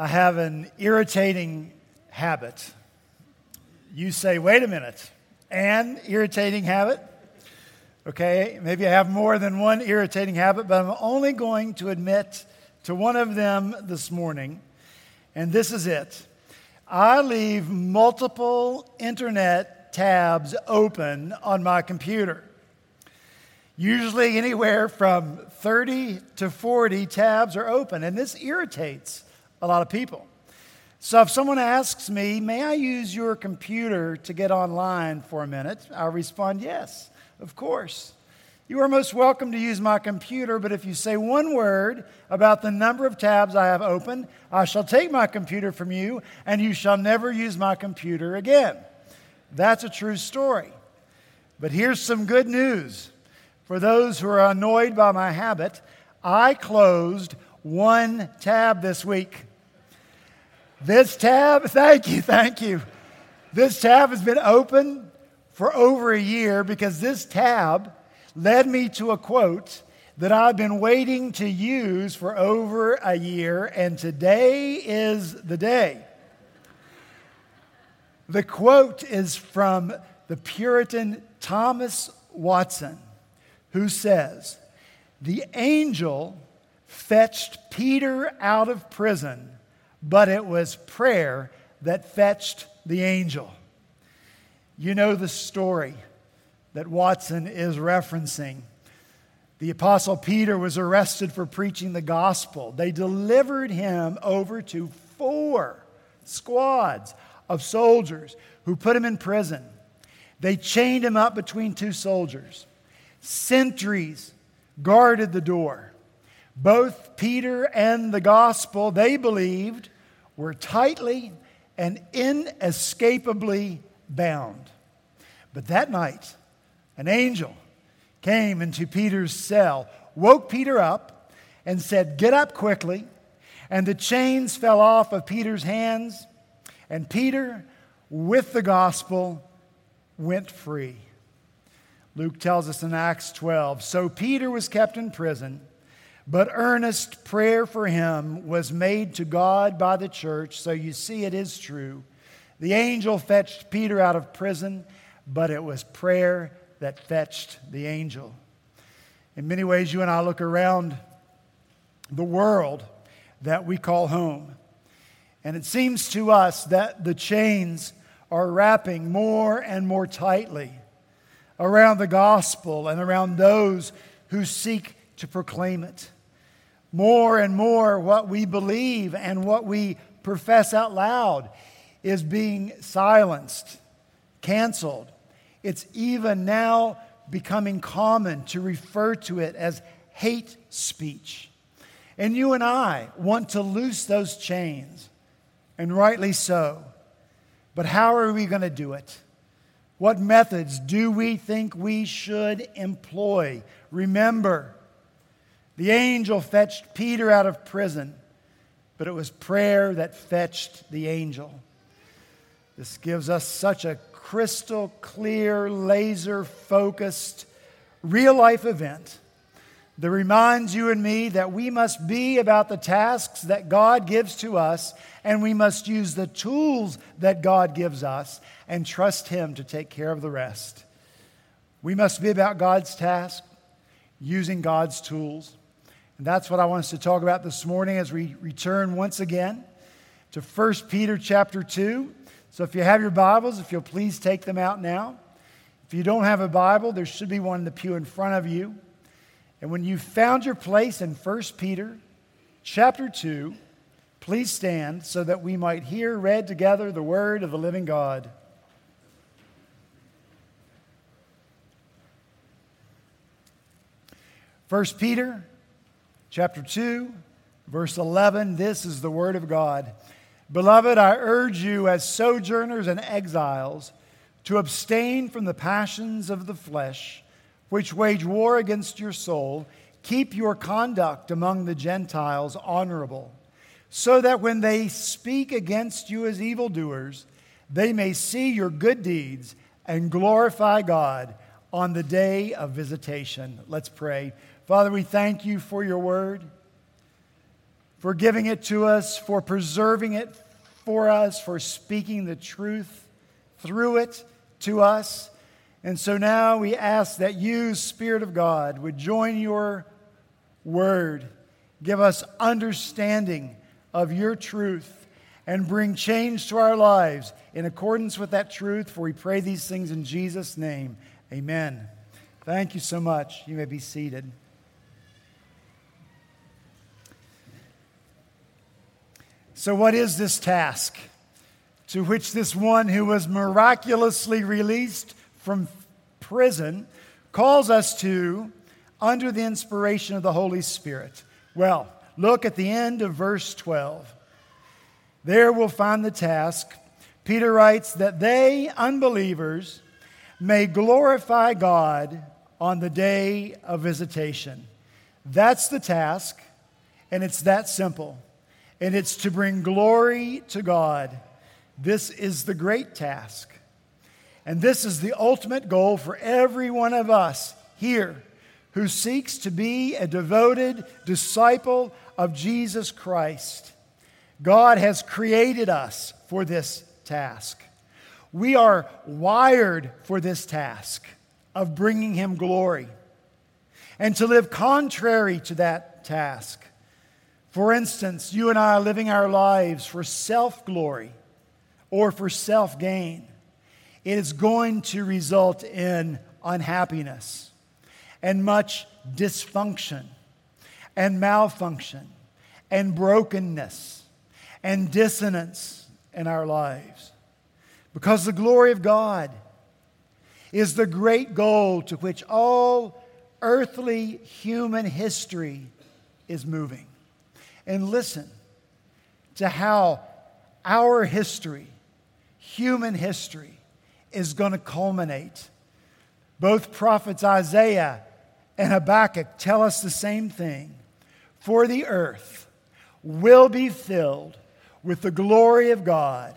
I have an irritating habit. You say, wait a minute, an irritating habit? Okay, maybe I have more than one irritating habit, but I'm only going to admit to one of them this morning, and this is it. I leave multiple internet tabs open on my computer. Usually, anywhere from 30 to 40 tabs are open, and this irritates a lot of people. So if someone asks me, May I use your computer to get online for a minute? I'll respond, Yes, of course. You are most welcome to use my computer, but if you say one word about the number of tabs I have open, I shall take my computer from you, and you shall never use my computer again. That's a true story. But here's some good news. For those who are annoyed by my habit, I closed one tab this week. This tab, thank you, thank you. This tab has been open for over a year because this tab led me to a quote that I've been waiting to use for over a year, and today is the day. The quote is from the Puritan Thomas Watson, who says, The angel fetched Peter out of prison but it was prayer that fetched the angel. You know the story that Watson is referencing. The Apostle Peter was arrested for preaching the gospel. They delivered him over to four squads of soldiers who put him in prison. They chained him up between two soldiers. Sentries guarded the door. Both Peter and the gospel, they believed, were tightly and inescapably bound. But that night, an angel came into Peter's cell, woke Peter up, and said, Get up quickly. And the chains fell off of Peter's hands, and Peter, with the gospel, went free. Luke tells us in Acts 12 So Peter was kept in prison but earnest prayer for him was made to God by the church, so you see it is true. The angel fetched Peter out of prison, but it was prayer that fetched the angel. In many ways, you and I look around the world that we call home, and it seems to us that the chains are wrapping more and more tightly around the gospel and around those who seek to proclaim it more and more what we believe and what we profess out loud is being silenced, canceled. It's even now becoming common to refer to it as hate speech. And you and I want to loose those chains, and rightly so. But how are we going to do it? What methods do we think we should employ? Remember, the angel fetched Peter out of prison, but it was prayer that fetched the angel. This gives us such a crystal clear, laser focused, real life event that reminds you and me that we must be about the tasks that God gives to us, and we must use the tools that God gives us and trust Him to take care of the rest. We must be about God's task, using God's tools. And that's what I want us to talk about this morning as we return once again to 1 Peter chapter 2. So if you have your Bibles, if you'll please take them out now. If you don't have a Bible, there should be one in the pew in front of you. And when you've found your place in 1 Peter chapter 2, please stand so that we might hear read together the word of the living God. First Peter chapter 2, verse 11. This is the word of God. Beloved, I urge you as sojourners and exiles to abstain from the passions of the flesh, which wage war against your soul. Keep your conduct among the Gentiles honorable, so that when they speak against you as evildoers, they may see your good deeds and glorify God on the day of visitation. Let's pray. Father, we thank you for your word. for giving it to us, for preserving it for us, for speaking the truth through it to us. And so now we ask that you, Spirit of God, would join your word, give us understanding of your truth, and bring change to our lives in accordance with that truth. For we pray these things in Jesus' name. Amen. Thank you so much. You may be seated. So, what is this task to which this one who was miraculously released from prison calls us to under the inspiration of the Holy Spirit? Well, look at the end of verse 12. There we'll find the task. Peter writes that they, unbelievers, may glorify God on the day of visitation. That's the task, and it's that simple and it's to bring glory to God. This is the great task. And this is the ultimate goal for every one of us here who seeks to be a devoted disciple of Jesus Christ. God has created us for this task. We are wired for this task of bringing Him glory. And to live contrary to that task for instance, you and I are living our lives for self glory or for self gain. It is going to result in unhappiness and much dysfunction and malfunction and brokenness and dissonance in our lives. Because the glory of God is the great goal to which all earthly human history is moving and listen to how our history, human history, is going to culminate. Both prophets Isaiah and Habakkuk tell us the same thing. For the earth will be filled with the glory of God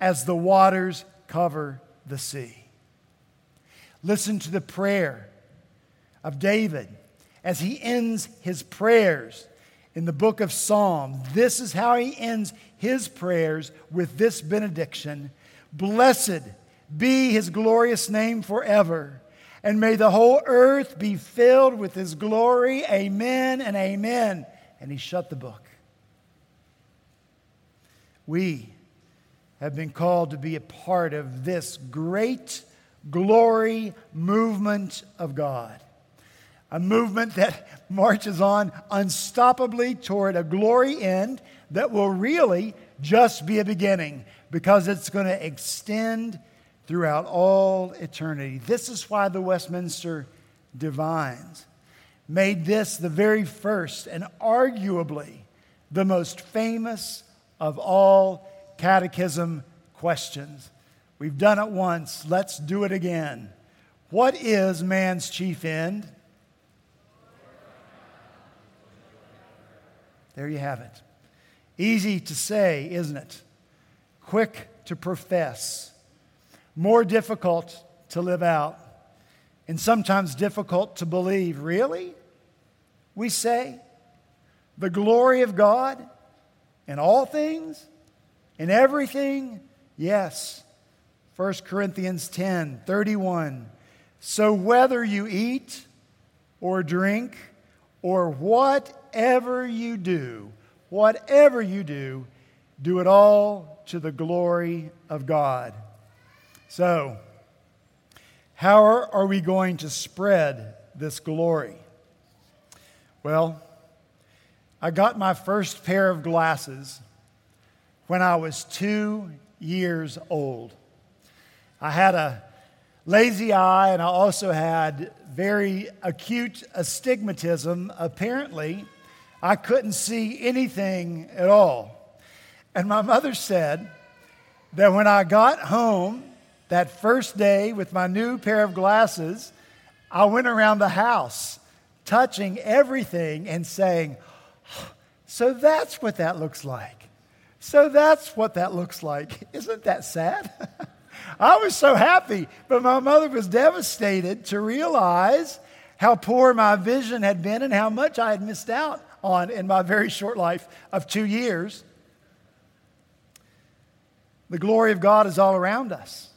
as the waters cover the sea. Listen to the prayer of David as he ends his prayers in the book of Psalm. This is how he ends his prayers with this benediction Blessed be his glorious name forever, and may the whole earth be filled with his glory. Amen and amen. And he shut the book. We have been called to be a part of this great glory movement of God a movement that marches on unstoppably toward a glory end that will really just be a beginning because it's going to extend throughout all eternity. This is why the Westminster Divines made this the very first and arguably the most famous of all catechism questions. We've done it once, let's do it again. What is man's chief end? There you have it. Easy to say, isn't it? Quick to profess. More difficult to live out. And sometimes difficult to believe. Really? We say the glory of God in all things, in everything? Yes. 1 Corinthians 10 31. So whether you eat or drink or what whatever you do, whatever you do, do it all to the glory of God. So, how are we going to spread this glory? Well, I got my first pair of glasses when I was two years old. I had a lazy eye, and I also had very acute astigmatism, apparently I couldn't see anything at all. And my mother said that when I got home that first day with my new pair of glasses, I went around the house touching everything and saying, So that's what that looks like. So that's what that looks like. Isn't that sad? I was so happy, but my mother was devastated to realize how poor my vision had been and how much I had missed out on in my very short life of two years. The glory of God is all around us.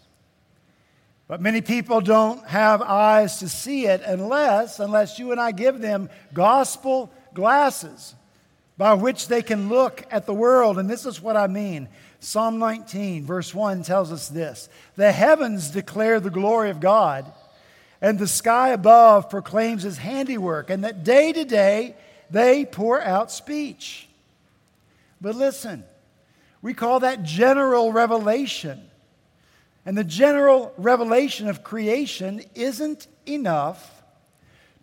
But many people don't have eyes to see it unless, unless you and I give them gospel glasses by which they can look at the world. And this is what I mean. Psalm 19, verse 1 tells us this The heavens declare the glory of God, and the sky above proclaims his handiwork, and that day to day they pour out speech. But listen, we call that general revelation. And the general revelation of creation isn't enough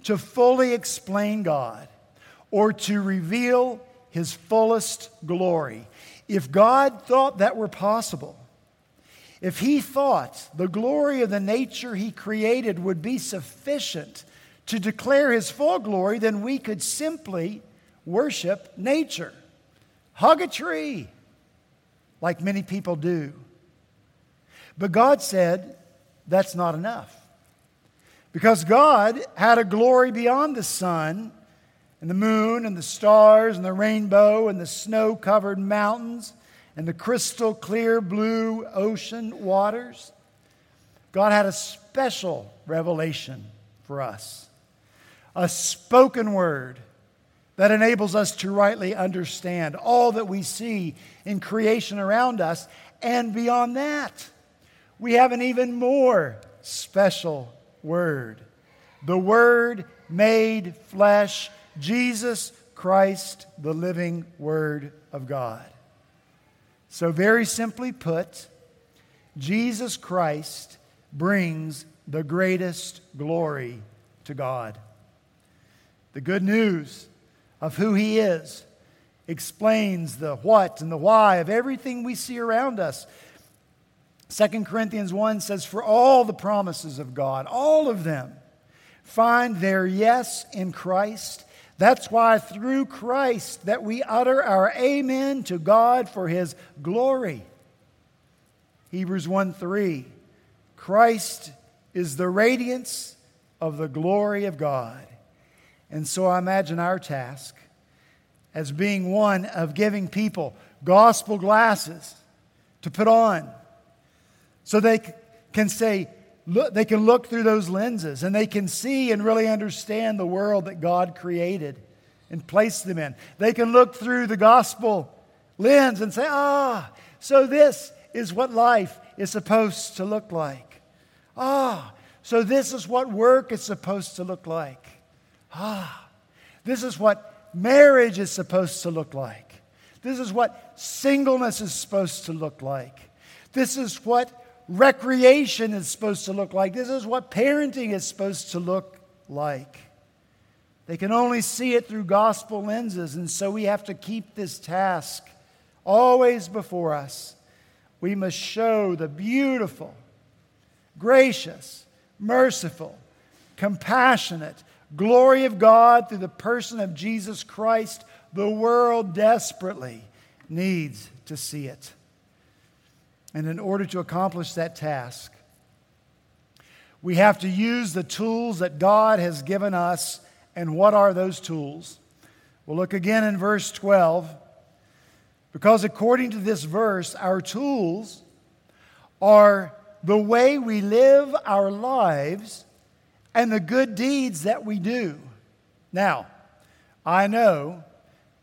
to fully explain God or to reveal his fullest glory. If God thought that were possible, if he thought the glory of the nature he created would be sufficient to declare his full glory, then we could simply worship nature. Hug a tree, like many people do. But God said that's not enough. Because God had a glory beyond the sun and the moon and the stars and the rainbow and the snow covered mountains and the crystal clear blue ocean waters. God had a special revelation for us, a spoken word that enables us to rightly understand all that we see in creation around us. And beyond that, we have an even more special word the Word made flesh Jesus Christ, the living Word of God. So, very simply put, Jesus Christ brings the greatest glory to God. The good news of who He is explains the what and the why of everything we see around us. 2 Corinthians 1 says, For all the promises of God, all of them, find their yes in Christ that's why through Christ that we utter our amen to God for his glory. Hebrews 1 3. Christ is the radiance of the glory of God. And so I imagine our task as being one of giving people gospel glasses to put on so they can say, look, they can look through those lenses and they can see and really understand the world that God created and placed them in. They can look through the gospel lens and say, ah, so this is what life is supposed to look like. Ah, so this is what work is supposed to look like. Ah, this is what marriage is supposed to look like. This is what singleness is supposed to look like. This is what recreation is supposed to look like. This is what parenting is supposed to look like. They can only see it through gospel lenses, and so we have to keep this task always before us. We must show the beautiful, gracious, merciful, compassionate glory of God through the person of Jesus Christ. The world desperately needs to see it. And in order to accomplish that task, we have to use the tools that God has given us. And what are those tools? We'll look again in verse 12. Because according to this verse, our tools are the way we live our lives and the good deeds that we do. Now, I know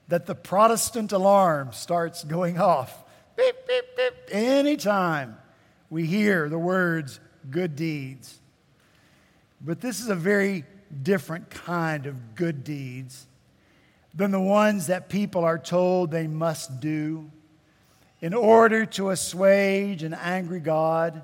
that the Protestant alarm starts going off beep, beep, beep, anytime we hear the words good deeds. But this is a very different kind of good deeds than the ones that people are told they must do in order to assuage an angry God,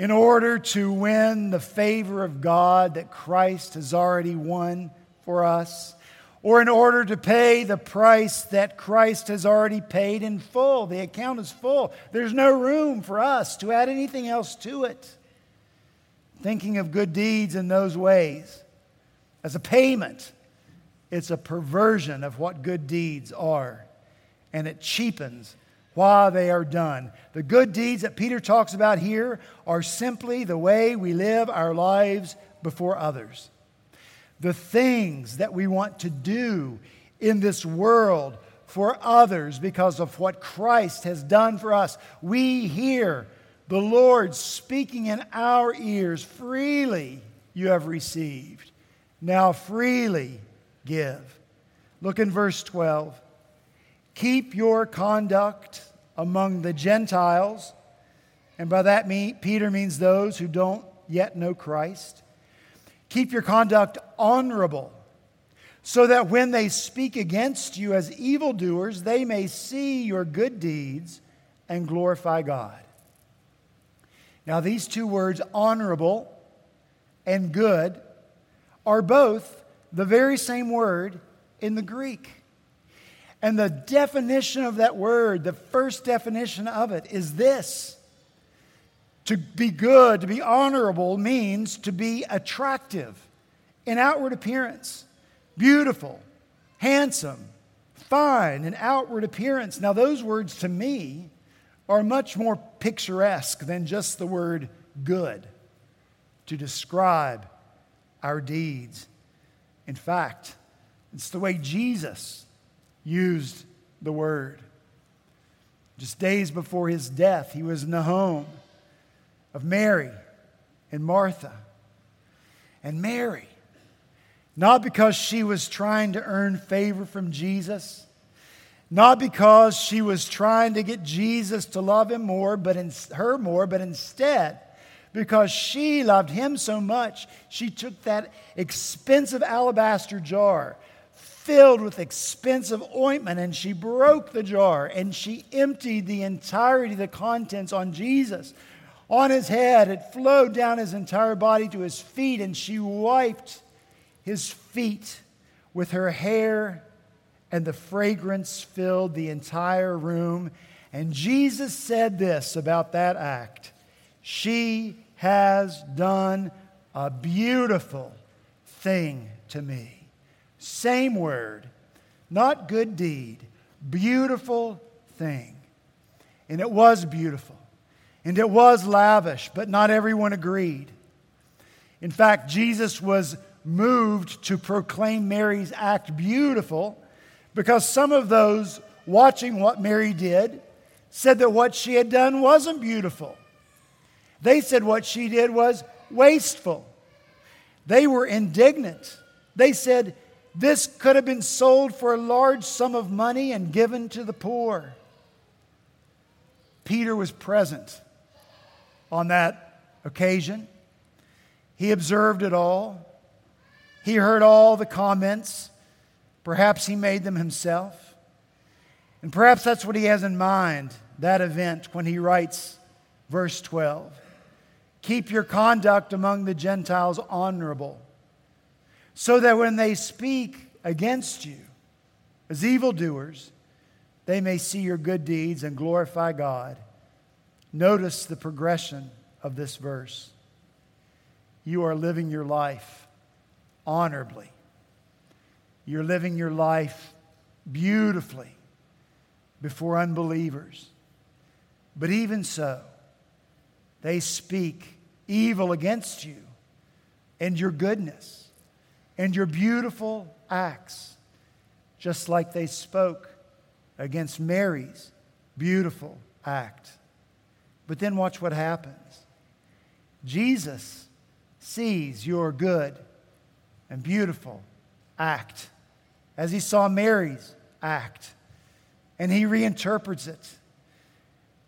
in order to win the favor of God that Christ has already won for us or in order to pay the price that Christ has already paid in full. The account is full. There's no room for us to add anything else to it. Thinking of good deeds in those ways as a payment, it's a perversion of what good deeds are, and it cheapens why they are done. The good deeds that Peter talks about here are simply the way we live our lives before others the things that we want to do in this world for others because of what Christ has done for us. We hear the Lord speaking in our ears freely you have received. Now freely give. Look in verse 12. Keep your conduct among the Gentiles. And by that, mean, Peter means those who don't yet know Christ. Keep your conduct honorable, so that when they speak against you as evildoers, they may see your good deeds and glorify God. Now, these two words, honorable and good, are both the very same word in the Greek. And the definition of that word, the first definition of it, is this to be good, to be honorable, means to be attractive in outward appearance, beautiful, handsome, fine in outward appearance. Now, those words to me are much more picturesque than just the word good to describe our deeds. In fact, it's the way Jesus used the word. Just days before his death, he was in the home of Mary and Martha. And Mary, not because she was trying to earn favor from Jesus, not because she was trying to get Jesus to love him more, but in, her more, but instead because she loved him so much, she took that expensive alabaster jar filled with expensive ointment and she broke the jar and she emptied the entirety of the contents on Jesus. On his head, it flowed down his entire body to his feet, and she wiped his feet with her hair, and the fragrance filled the entire room. And Jesus said this about that act She has done a beautiful thing to me. Same word, not good deed, beautiful thing. And it was beautiful. And it was lavish, but not everyone agreed. In fact, Jesus was moved to proclaim Mary's act beautiful because some of those watching what Mary did said that what she had done wasn't beautiful. They said what she did was wasteful. They were indignant. They said, this could have been sold for a large sum of money and given to the poor. Peter was present on that occasion. He observed it all. He heard all the comments. Perhaps he made them himself. And perhaps that's what he has in mind, that event, when he writes verse 12 Keep your conduct among the Gentiles honorable so that when they speak against you as evildoers, they may see your good deeds and glorify God. Notice the progression of this verse. You are living your life honorably. You're living your life beautifully before unbelievers. But even so, they speak evil against you and your goodness and your beautiful acts, just like they spoke against Mary's beautiful act. But then watch what happens. Jesus sees your good and beautiful act as he saw Mary's act, and he reinterprets it.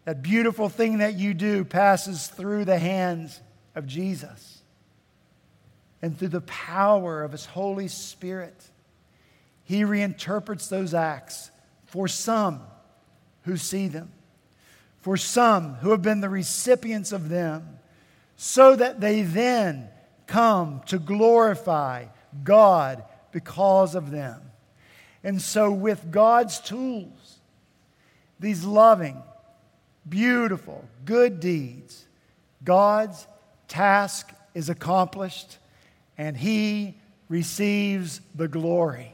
That beautiful thing that you do passes through the hands of Jesus and through the power of His Holy Spirit, He reinterprets those acts for some who see them, for some who have been the recipients of them, so that they then come to glorify God because of them. And so, with God's tools, these loving, beautiful, good deeds, God's task is accomplished and he receives the glory.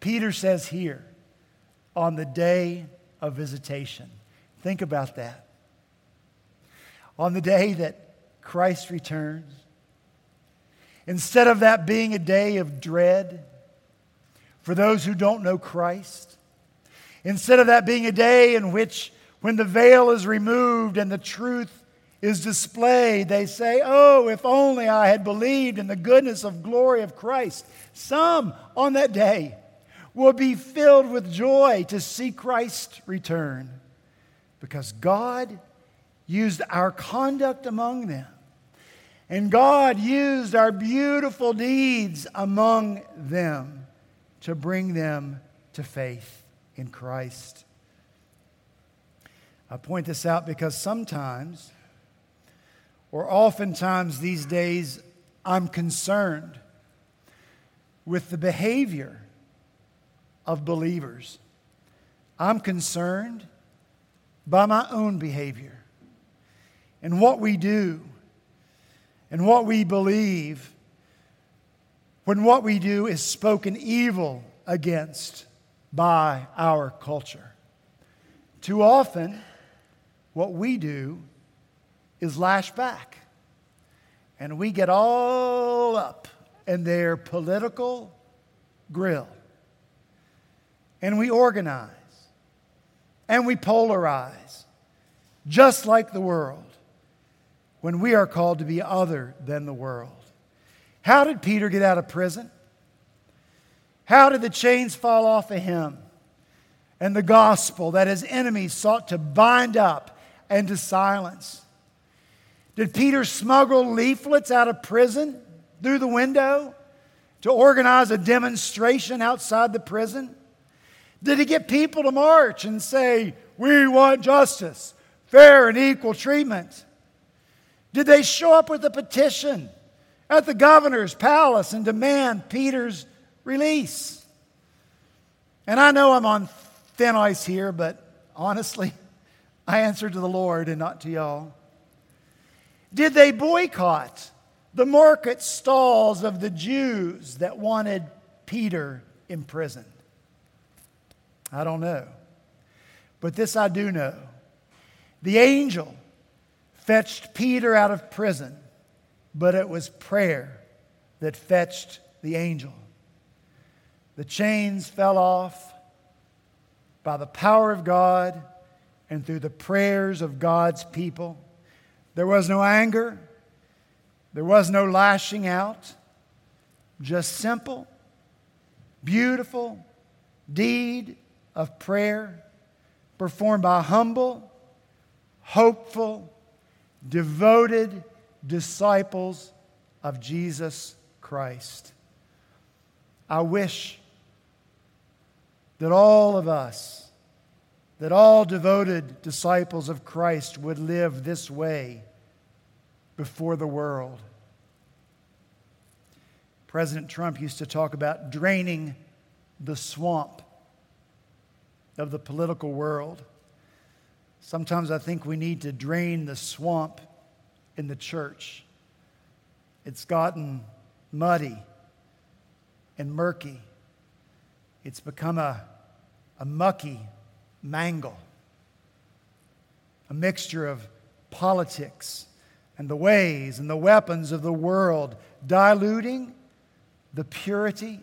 Peter says here, on the day of visitation. Think about that. On the day that Christ returns, instead of that being a day of dread, for those who don't know Christ. Instead of that being a day in which, when the veil is removed and the truth is displayed, they say, Oh, if only I had believed in the goodness of glory of Christ. Some on that day will be filled with joy to see Christ return because God used our conduct among them. And God used our beautiful deeds among them to bring them to faith in Christ. I point this out because sometimes, or oftentimes these days, I'm concerned with the behavior of believers. I'm concerned by my own behavior and what we do and what we believe when what we do is spoken evil against by our culture. Too often, what we do is lash back, and we get all up in their political grill, and we organize, and we polarize, just like the world, when we are called to be other than the world. How did Peter get out of prison? How did the chains fall off of him? And the gospel that his enemies sought to bind up and to silence. Did Peter smuggle leaflets out of prison through the window to organize a demonstration outside the prison? Did he get people to march and say, We want justice, fair and equal treatment? Did they show up with a petition at the governor's palace and demand Peter's release. And I know I'm on thin ice here, but honestly, I answer to the Lord and not to y'all. Did they boycott the market stalls of the Jews that wanted Peter imprisoned? I don't know. But this I do know. The angel fetched Peter out of prison, but it was prayer that fetched the angel. The chains fell off by the power of God and through the prayers of God's people. There was no anger, there was no lashing out, just simple, beautiful deed of prayer performed by humble, hopeful, devoted disciples of Jesus Christ. I wish that all of us, that all devoted disciples of Christ would live this way before the world. President Trump used to talk about draining the swamp of the political world. Sometimes I think we need to drain the swamp in the church. It's gotten muddy and murky. It's become a, a mucky mangle, a mixture of politics and the ways and the weapons of the world, diluting the purity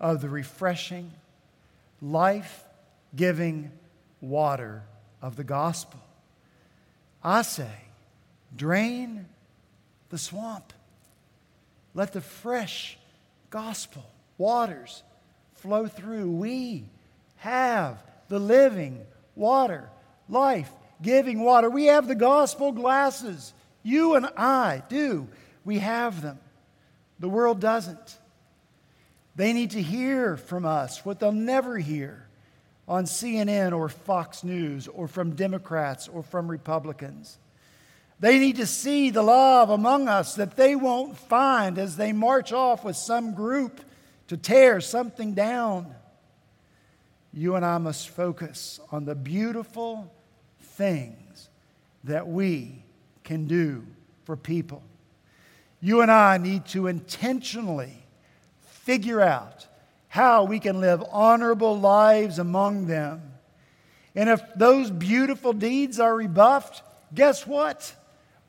of the refreshing, life giving water of the gospel. I say, drain the swamp. Let the fresh gospel waters flow through. We have the living water, life giving water. We have the gospel glasses. You and I do. We have them. The world doesn't. They need to hear from us what they'll never hear on CNN or Fox News or from Democrats or from Republicans. They need to see the love among us that they won't find as they march off with some group to tear something down. You and I must focus on the beautiful things that we can do for people. You and I need to intentionally figure out how we can live honorable lives among them. And if those beautiful deeds are rebuffed, guess what?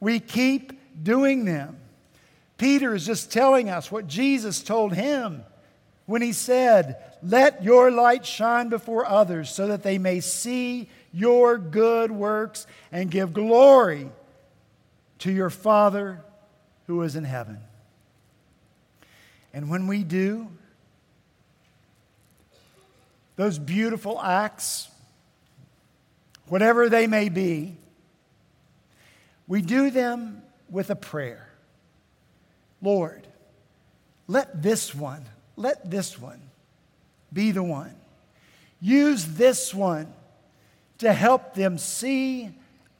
we keep doing them. Peter is just telling us what Jesus told him when he said, Let your light shine before others so that they may see your good works and give glory to your Father who is in heaven. And when we do, those beautiful acts, whatever they may be, we do them with a prayer. Lord, let this one, let this one be the one. Use this one to help them see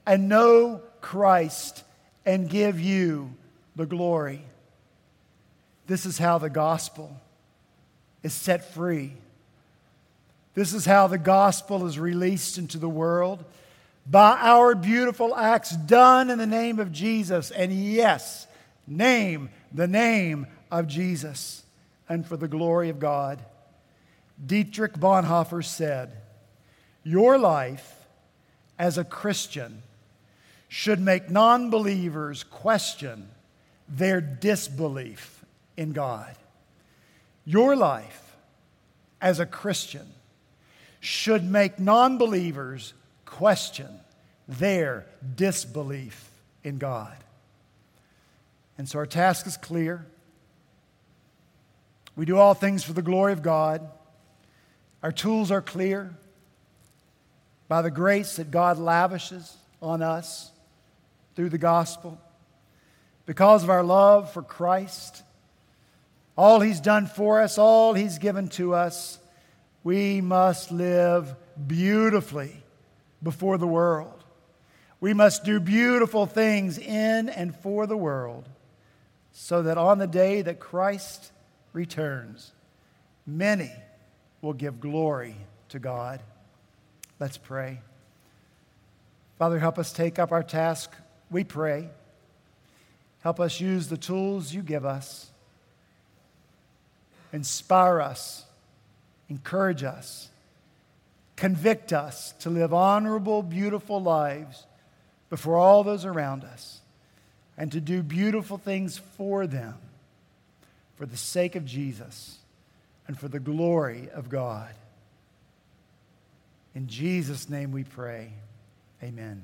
and know Christ and give you the glory. This is how the gospel is set free. This is how the gospel is released into the world by our beautiful acts done in the name of Jesus. And yes, name the name of Jesus and for the glory of God. Dietrich Bonhoeffer said, Your life as a Christian should make non believers question their disbelief in God. Your life as a Christian should make non believers question their disbelief in God. And so our task is clear. We do all things for the glory of God. Our tools are clear by the grace that God lavishes on us through the gospel. Because of our love for Christ, all He's done for us, all He's given to us, we must live beautifully before the world. We must do beautiful things in and for the world so that on the day that Christ returns, many will give glory to God. Let's pray. Father, help us take up our task, we pray. Help us use the tools you give us. Inspire us, encourage us, convict us to live honorable, beautiful lives before all those around us and to do beautiful things for them for the sake of Jesus and for the glory of God. In Jesus' name we pray. Amen.